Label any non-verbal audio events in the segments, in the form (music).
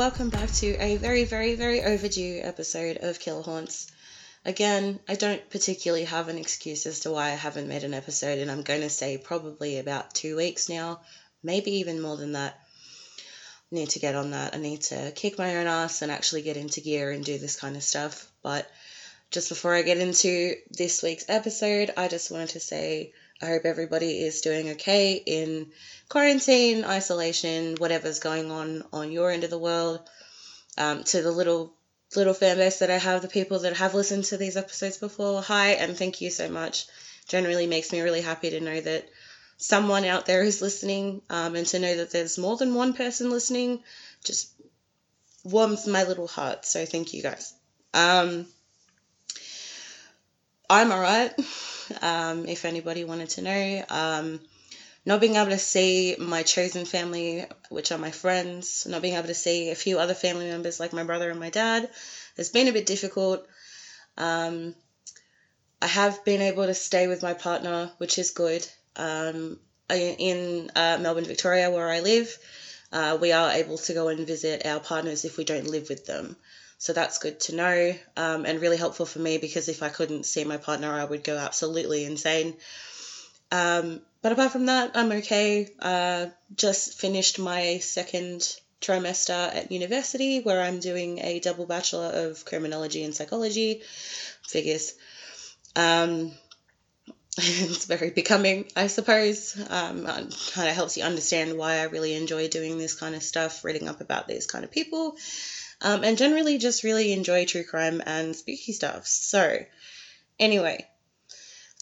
welcome back to a very, very, very overdue episode of Killer Haunts. Again, I don't particularly have an excuse as to why I haven't made an episode, and I'm going to say probably about two weeks now, maybe even more than that. I need to get on that. I need to kick my own ass and actually get into gear and do this kind of stuff. But just before I get into this week's episode, I just wanted to say I hope everybody is doing okay in quarantine, isolation, whatever's going on on your end of the world. Um, to the little little fan base that I have, the people that have listened to these episodes before, hi and thank you so much. Generally makes me really happy to know that someone out there is listening, um, and to know that there's more than one person listening, just warms my little heart. So thank you guys. Um, I'm alright. (laughs) Um, if anybody wanted to know, um, not being able to see my chosen family, which are my friends, not being able to see a few other family members like my brother and my dad, has been a bit difficult. Um, I have been able to stay with my partner, which is good. Um, in uh, Melbourne, Victoria, where I live, uh, we are able to go and visit our partners if we don't live with them. So that's good to know um, and really helpful for me because if I couldn't see my partner, I would go absolutely insane. Um, but apart from that, I'm okay. Uh, just finished my second trimester at university where I'm doing a double bachelor of criminology and psychology. Figures. Um, (laughs) it's very becoming, I suppose. Um, kind of helps you understand why I really enjoy doing this kind of stuff, reading up about these kind of people, um, and generally just really enjoy true crime and spooky stuff. So, anyway,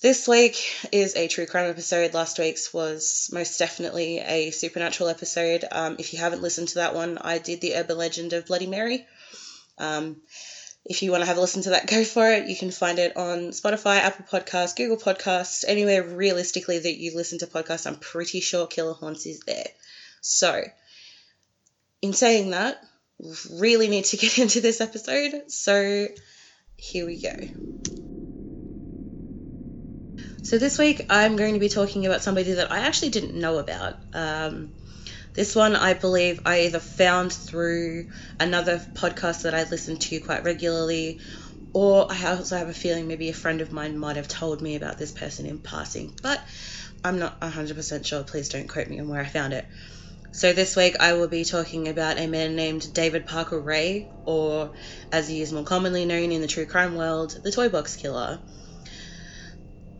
this week is a true crime episode. Last week's was most definitely a supernatural episode. Um, if you haven't listened to that one, I did the urban legend of Bloody Mary. Um, if you want to have a listen to that, (laughs) go for it. You can find it on Spotify, Apple Podcasts, Google Podcasts, anywhere realistically that you listen to podcasts. I'm pretty sure Killer Haunts is there. So, in saying that, really need to get (laughs) into this episode. So, here we go. So this week I'm going to be talking about somebody that I actually didn't know about. Um, this one I believe I either found through another podcast that I listen to quite regularly, or I also have a feeling maybe a friend of mine might have told me about this person in passing, but I'm not 100% sure. Please don't quote me on where I found it. So this week I will be talking about a man named David Parker Ray, or as he is more commonly known in the true crime world, the Toy Box Killer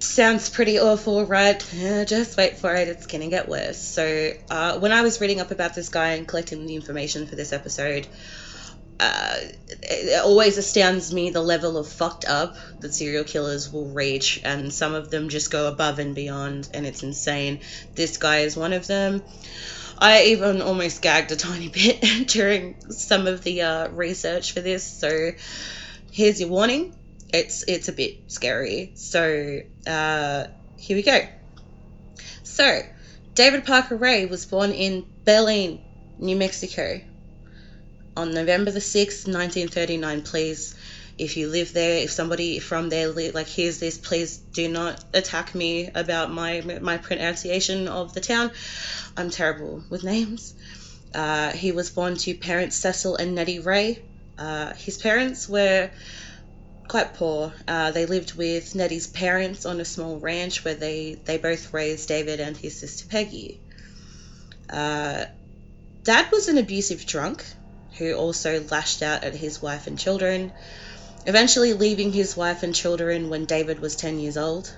sounds pretty awful, right? Just wait for it, it's gonna get worse. So, uh, when I was reading up about this guy and collecting the information for this episode, uh, it always astounds me the level of fucked up that serial killers will reach, and some of them just go above and beyond, and it's insane. This guy is one of them. I even almost gagged a tiny (laughs) bit during some of the uh, research for this, so here's your warning it's it's a bit scary. So uh, here we go. So David Parker Ray was born in Berlin, New Mexico, on November the sixth, nineteen thirty nine. Please, if you live there, if somebody from there like hears this, please do not attack me about my my pronunciation of the town. I'm terrible with names. Uh, he was born to parents Cecil and Nettie Ray. Uh, his parents were quite poor. Uh, they lived with Nettie's parents on a small ranch where they, they both raised David and his sister Peggy. Uh, Dad was an abusive drunk who also lashed out at his wife and children, eventually leaving his wife and children when David was 10 years old.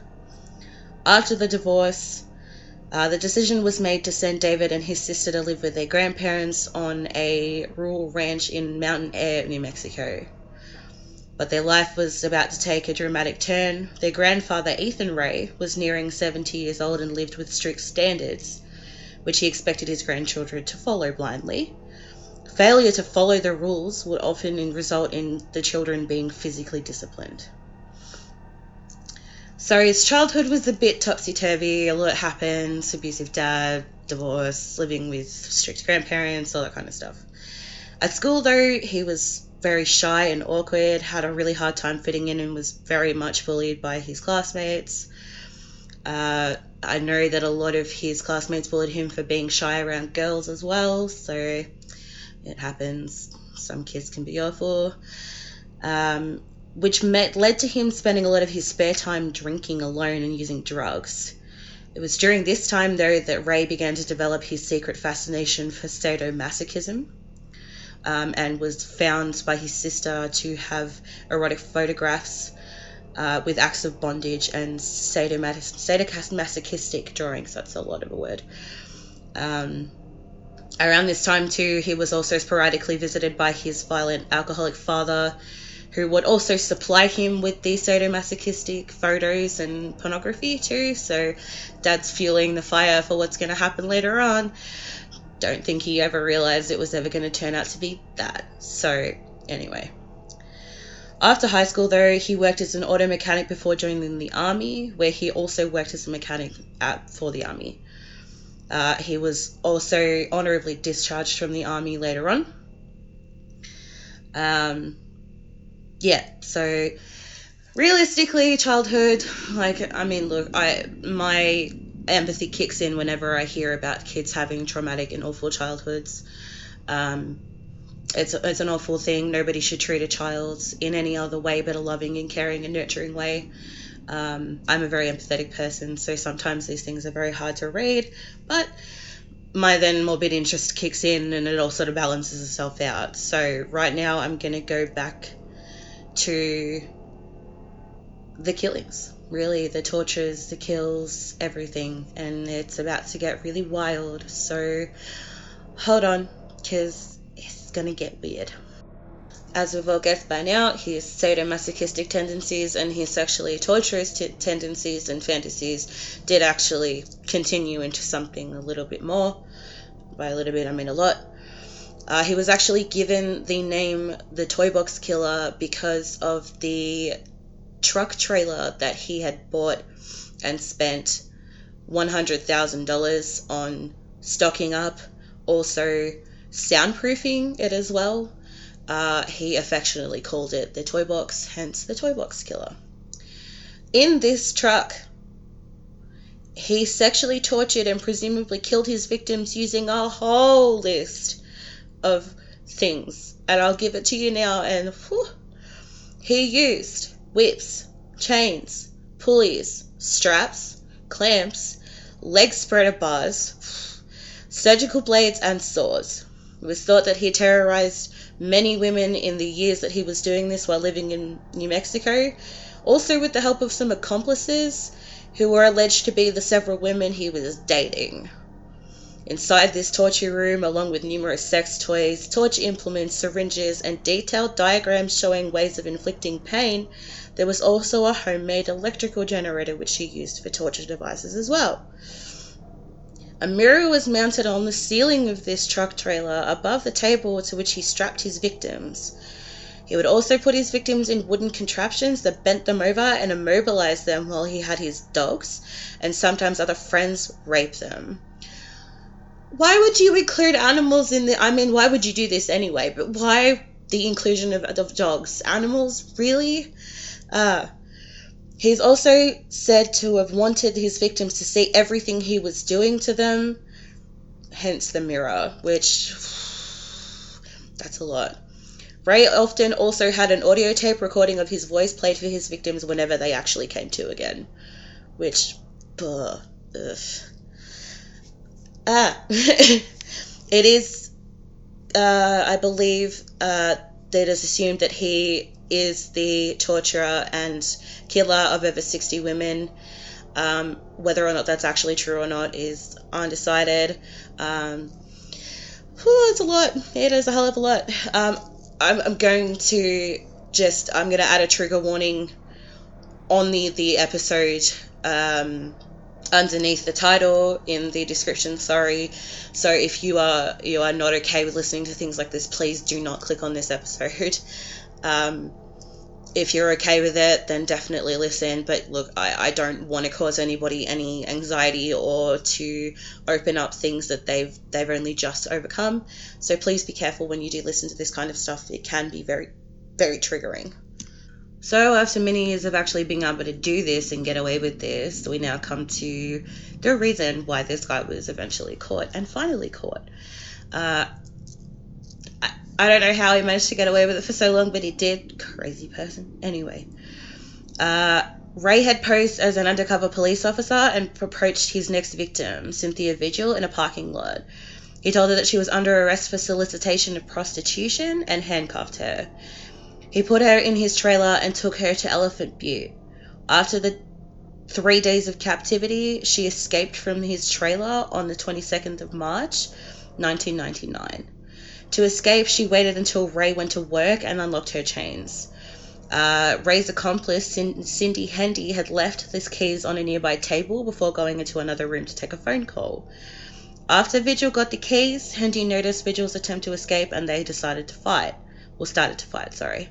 After the divorce, uh, the decision was made to send David and his sister to live with their grandparents on a rural ranch in Mountainair, New Mexico but their life was about to take a dramatic turn. Their grandfather, Ethan Ray, was nearing 70 years old and lived with strict standards, which he expected his grandchildren to follow blindly. Failure to follow the rules would often result in the children being physically disciplined. So his childhood was a bit topsy turvy, a lot happened abusive dad, divorce, living with strict grandparents, all that kind of stuff. At school, though, he was very shy and awkward, had a really hard time fitting in, and was very much bullied by his classmates. Uh, I know that a lot of his classmates bullied him for being shy around girls as well, so It happens. Some kids can be awful. Um, which met, led to him spending a lot of his spare time drinking alone and using drugs. It was during this time, though, that Ray began to develop his secret fascination for sadomasochism um, and was found by his sister to have erotic photographs uh, with acts of bondage and sadomas- sadomasochistic drawings. That's a lot of a word. Um, around this time, too, he was also sporadically visited by his violent alcoholic father who would also supply him with these sadomasochistic photos and pornography too. So dad's fueling the fire for what's going to happen later on. Don't think he ever realized it was ever going to turn out to be that. So, anyway. After high school, though, he worked as an auto mechanic before joining the army, where he also worked as a mechanic at, for the army. Uh, he was also honorably discharged from the army later on. Um, yeah, so realistically, childhood, like, I mean, look, I my empathy kicks in whenever I hear about kids having traumatic and awful childhoods. Um, it's, it's an awful thing. Nobody should treat a child in any other way but a loving and caring and nurturing way. Um, I'm a very empathetic person, so sometimes these things are very hard to read, but my then morbid interest kicks in and it all sort of balances itself out. So right now I'm going to go back to the killings really the tortures the kills everything and it's about to get really wild so hold on because it's gonna get weird as we've all guessed by now, his sadomasochistic tendencies and his sexually torturous t- tendencies and fantasies did actually continue into something a little bit more. By a little bit, I mean a lot. Uh, he was actually given the name the Toy Box Killer because of the truck trailer that he had bought and spent $100,000 on stocking up, also soundproofing it as well. Uh, he affectionately called it the Toy Box, hence the Toy Box Killer. In this truck, he sexually tortured and presumably killed his victims using a whole list of things. And I'll give it to you now. And whew, he used whips, chains, pulleys, straps, clamps, leg spreader bars, surgical blades, and saws. It was thought that he terrorized many women in the years that he was doing this while living in New Mexico, also with the help of some accomplices who were alleged to be the several women he was dating. Inside this torture room, along with numerous sex toys, torture implements, syringes, and detailed diagrams showing ways of inflicting pain, there was also a homemade electrical generator which he used for torture devices as well. A mirror was mounted on the ceiling of this truck trailer above the table to which he strapped his victims. He would also put his victims in wooden contraptions that bent them over and immobilized them while he had his dogs and sometimes other friends rape them why would you include animals in the? I mean, why would you do this anyway? But why the inclusion of, of dogs? Animals, really? Uh, he's also said to have wanted his victims to see everything he was doing to them, hence the mirror, which that's a lot. Ray often also had an audio tape recording of his voice played for his victims whenever they actually came to again, which, ugh, ugh. Ah, (laughs) it is, uh, I believe, uh, that is assumed that he is the torturer and killer of over 60 women. Um, whether or not that's actually true or not is undecided. Um, whew, it's a lot. It is a hell of a lot. Um, I'm, I'm going to just, I'm going to add a trigger warning on the, the episode. Um, underneath the title in the description sorry so if you are you are not okay with listening to things like this please do not click on this episode um, if you're okay with it then definitely listen. But look I, I don't want to cause anybody any anxiety or to open up things that they've they've only just overcome. So please be careful when you do listen to this kind of stuff. It can be very very triggering. So, after many years of actually being able to do this and get away with this, we now come to the reason why this guy was eventually caught and finally caught. Uh, I, I don't know how he managed to get away with it for so long, but he did. Crazy person. Anyway. Uh, Ray had posed as an undercover police officer and approached his next victim, Cynthia Vigil, in a parking lot. He told her that she was under arrest for solicitation of prostitution and handcuffed her. He put her in his trailer and took her to Elephant Butte. After the three days of captivity, she escaped from his trailer on the 22nd of March, 1999. To escape, she waited until Ray went to work and unlocked her chains. Uh, Ray's accomplice, Cindy Hendy, had left his keys on a nearby table before going into another room to take a phone call. After Vigil got the keys, Hendy noticed Vigil's attempt to escape and they decided to fight. Well, started to fight, sorry.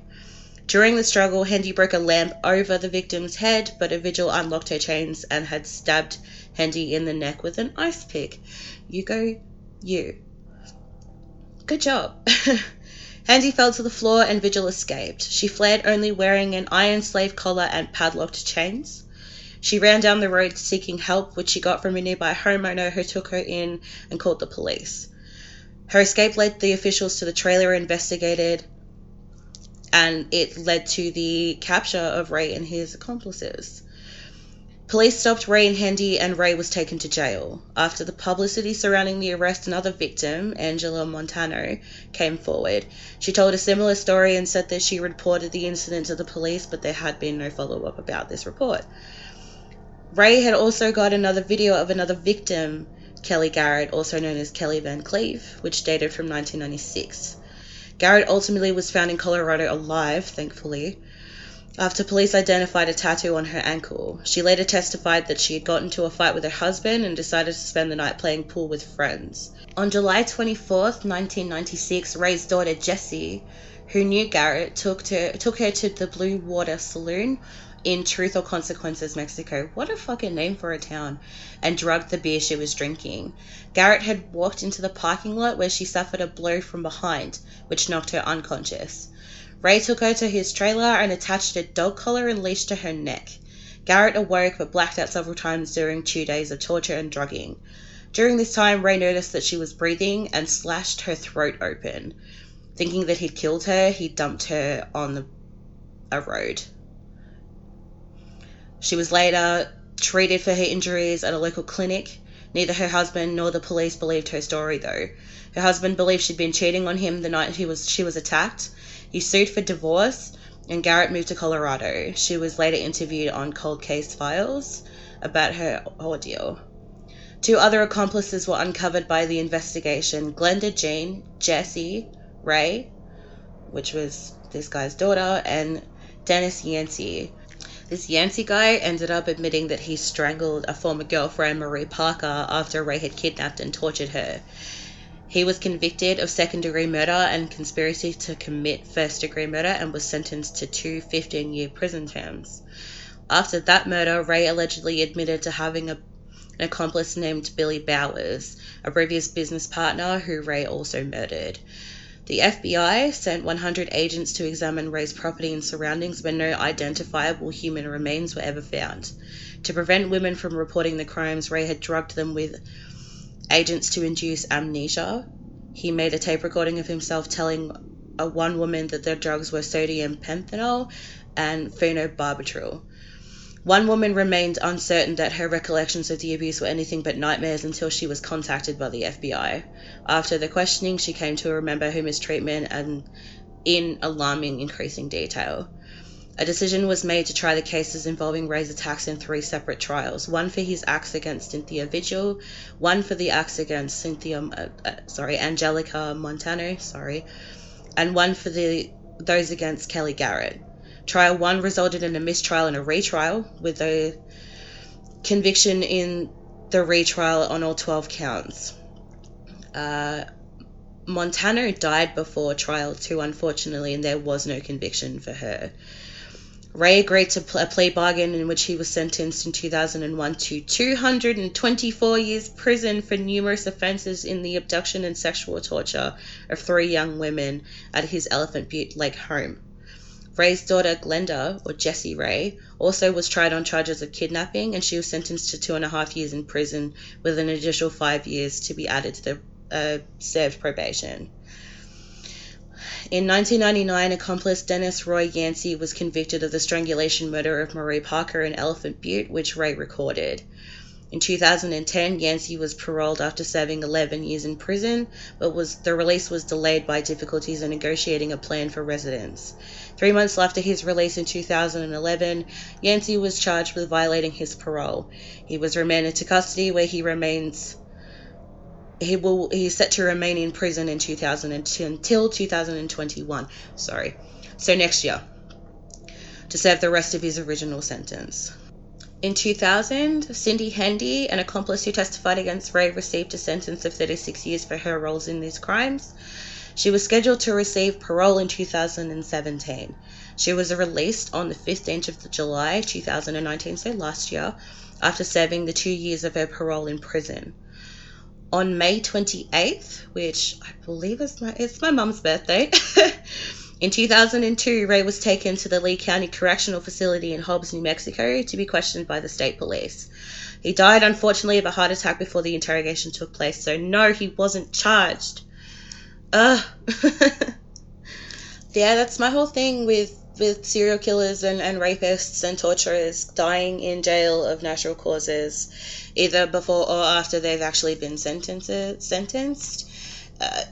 During the struggle, Hendy broke a lamp over the victim's head, but a Vigil unlocked her chains and had stabbed Hendy in the neck with an ice pick. You go, you. Good job. (laughs) Hendy fell to the floor and Vigil escaped. She fled only wearing an iron slave collar and padlocked chains. She ran down the road seeking help, which she got from a nearby homeowner who took her in and called the police. Her escape led the officials to the trailer investigated, and it led to the capture of Ray and his accomplices. Police stopped Ray and Hendy, and Ray was taken to jail. After the publicity surrounding the arrest, another victim, Angela Montano, came forward. She told a similar story and said that she reported the incident to the police, but there had been no follow up about this report. Ray had also got another video of another victim, Kelly Garrett, also known as Kelly Van Cleve, which dated from 1996. Garrett ultimately was found in Colorado alive, thankfully after police identified a tattoo on her ankle. She later testified that she had gotten into a fight with her husband and decided to spend the night playing pool with friends. On July 24, 1996, Ray's daughter Jessie, who knew Garrett, took, to, took her to the Blue Water Saloon in Truth or Consequences, Mexico. What a fucking name for a town. And drugged the beer she was drinking. Garrett had walked into the parking lot where she suffered a blow from behind, which knocked her unconscious. Ray took her to his trailer and attached a dog collar and leash to her neck. Garrett awoke but blacked out several times during two days of torture and drugging. During this time, Ray noticed that she was breathing and slashed her throat open. Thinking that he'd killed her, he dumped her on the, a road. She was later treated for her injuries at a local clinic. Neither her husband nor the police believed her story, though. Her husband believed she'd been cheating on him the night he was she was attacked, he sued for divorce, and Garrett moved to Colorado. She was later interviewed on Cold Case Files about her ordeal. Two other accomplices were uncovered by the investigation Glenda Jean, Jesse, Ray, which was this guy's daughter, and Dennis Yancey. This Yancey guy ended up admitting that he strangled a former girlfriend, Marie Parker, after Ray had kidnapped and tortured her. He was convicted of second degree murder and conspiracy to commit first degree murder and was sentenced to two 15 year prison terms. After that murder, Ray allegedly admitted to having a, an accomplice named Billy Bowers, a previous business partner who Ray also murdered. The FBI sent 100 agents to examine Ray's property and surroundings, but no identifiable human remains were ever found. To prevent women from reporting the crimes, Ray had drugged them with agents to induce amnesia. He made a tape recording of himself telling a one woman that their drugs were sodium pentanol and phenobarbital. One woman remained uncertain that her recollections of the abuse were anything but nightmares until she was contacted by the FBI. After the questioning, she came to remember her mistreatment and in alarming increasing detail. A decision was made to try the cases involving Ray's attacks in three separate trials one for his acts against Cynthia Vigil, one for the acts against Cynthia, uh, uh, sorry, Angelica Montano, sorry, and one for the those against Kelly Garrett. Trial one resulted in a mistrial and a retrial, with a conviction in the retrial on all 12 counts. Uh, Montano died before trial two, unfortunately, and there was no conviction for her. Ray agreed to a plea bargain in which he was sentenced in 2001 to 224 years prison for numerous offenses in the abduction and sexual torture of three young women at his Elephant Butte Lake home. Ray's daughter, Glenda, or Jessie Ray, also was tried on charges of kidnapping and she was sentenced to two and a half years in prison with an additional five years to be added to the uh, served probation. In 1999, accomplice Dennis Roy Yancey was convicted of the strangulation murder of Marie Parker in Elephant Butte, which Ray recorded. In 2010, Yancey was paroled after serving 11 years in prison, but was the release was delayed by difficulties in negotiating a plan for residence. Three months after his release in 2011, Yancey was charged with violating his parole. He was remanded to custody, where he remains. He will. He's set to remain in prison in 2002 until 2021. Sorry, so next year to serve the rest of his original sentence. In 2000, Cindy Hendy, an accomplice who testified against Ray, received a sentence of 36 years for her roles in these crimes. She was scheduled to receive parole in 2017. She was released on the 15th of July 2019, so last year, after serving the two years of her parole in prison. On May 28th, which I believe is my it's my mum's birthday, (laughs) In 2002, Ray was taken to the Lea County Correctional Facility in Hobbs, New Mexico to be questioned by the state police. He died, unfortunately, of a heart attack before the interrogation took place, so no, he wasn't charged. Ugh. (laughs) yeah, that's my whole thing with, with serial killers and, and rapists and torturers dying in jail of natural causes, either before or after they've actually been sentenced. sentenced. Uh,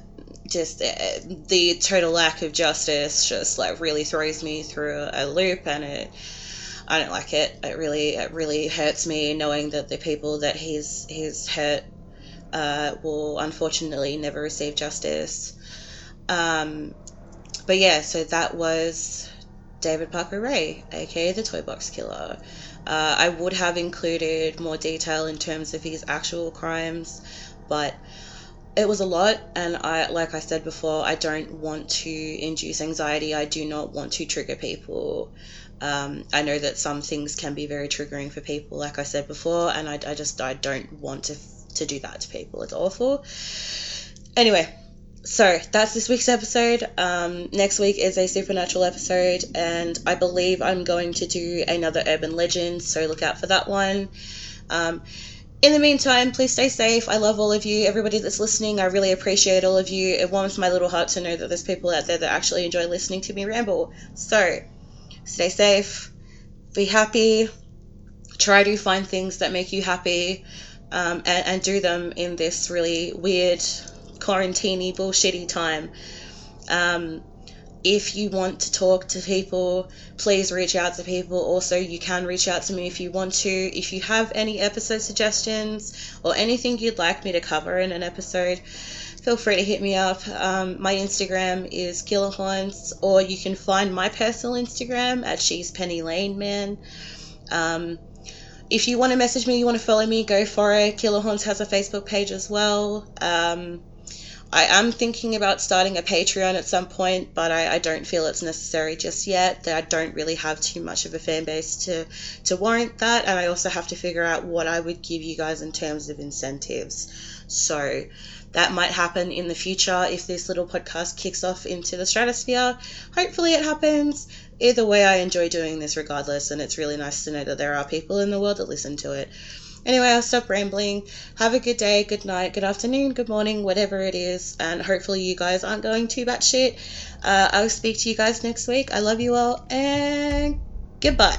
just uh, the total lack of justice just like really throws me through a loop and it I don't like it. It really it really hurts me knowing that the people that he's he's hurt uh, will unfortunately never receive justice. Um, but yeah, so that was David Parker Ray, aka the Toy Box Killer. Uh, I would have included more detail in terms of his actual crimes, but it was a lot and i like i said before i don't want to induce anxiety. I do not want to trigger people. Um, i know that some things can be very triggering for people like i said before and i, I just i don't want to to do that to people. It's awful. Anyway so that's this week's episode. Um, next week is a supernatural episode and i believe i'm going to do another urban legend so look out for that one. Um, in the meantime, please stay safe. I love all of you, everybody that's listening. I really appreciate all of you. It warms my little heart to know that there's people out there that actually enjoy listening to me ramble. So, stay safe, be happy, try to find things that make you happy, um, and, and do them in this really weird, quarantiney, bullshitty time. Um, if you want to talk to people, please reach out to people. Also, you can reach out to me if you want to. If you have any episode suggestions or anything you'd like me to cover in an episode, feel free to hit me up. Um, my Instagram is Killer Haunts, or you can find my personal Instagram at She's Penny Lane Man. Um, if you want to message me, you want to follow me, go for it. Killer Haunts has a Facebook page as well. Um, I am thinking about starting a Patreon at some point, but I, I, don't feel it's necessary just yet. That I don't really have too much of a fan base to to warrant that, and I also have to figure out what I would give you guys in terms of incentives. So that might happen in the future if this little podcast kicks off into the stratosphere. Hopefully, it happens. Either way, I enjoy doing this regardless, and it's really nice to know that there are people in the world that listen to it. Anyway, I'll stop rambling. Have a good day, good night, good afternoon, good morning, whatever it is. And hopefully, you guys aren't going too batshit. Uh, I'll speak to you guys next week. I love you all, and goodbye.